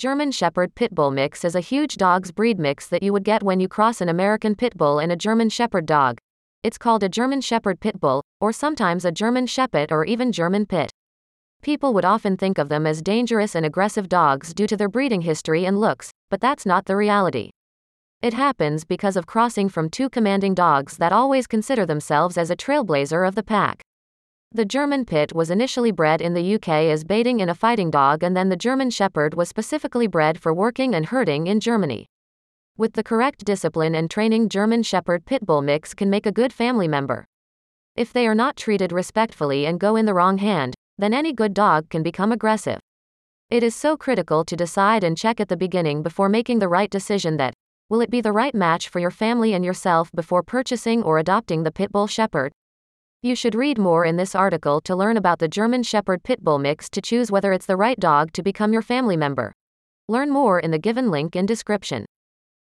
German Shepherd Pit Bull mix is a huge dog's breed mix that you would get when you cross an American Pit Bull and a German Shepherd dog. It's called a German Shepherd Pit Bull, or sometimes a German Shepherd or even German Pit. People would often think of them as dangerous and aggressive dogs due to their breeding history and looks, but that's not the reality. It happens because of crossing from two commanding dogs that always consider themselves as a trailblazer of the pack. The German Pit was initially bred in the UK as baiting in a fighting dog, and then the German Shepherd was specifically bred for working and herding in Germany. With the correct discipline and training, German Shepherd Pit Bull mix can make a good family member. If they are not treated respectfully and go in the wrong hand, then any good dog can become aggressive. It is so critical to decide and check at the beginning before making the right decision that will it be the right match for your family and yourself before purchasing or adopting the Pit Bull Shepherd? You should read more in this article to learn about the German Shepherd Pit Bull mix to choose whether it's the right dog to become your family member. Learn more in the given link in description.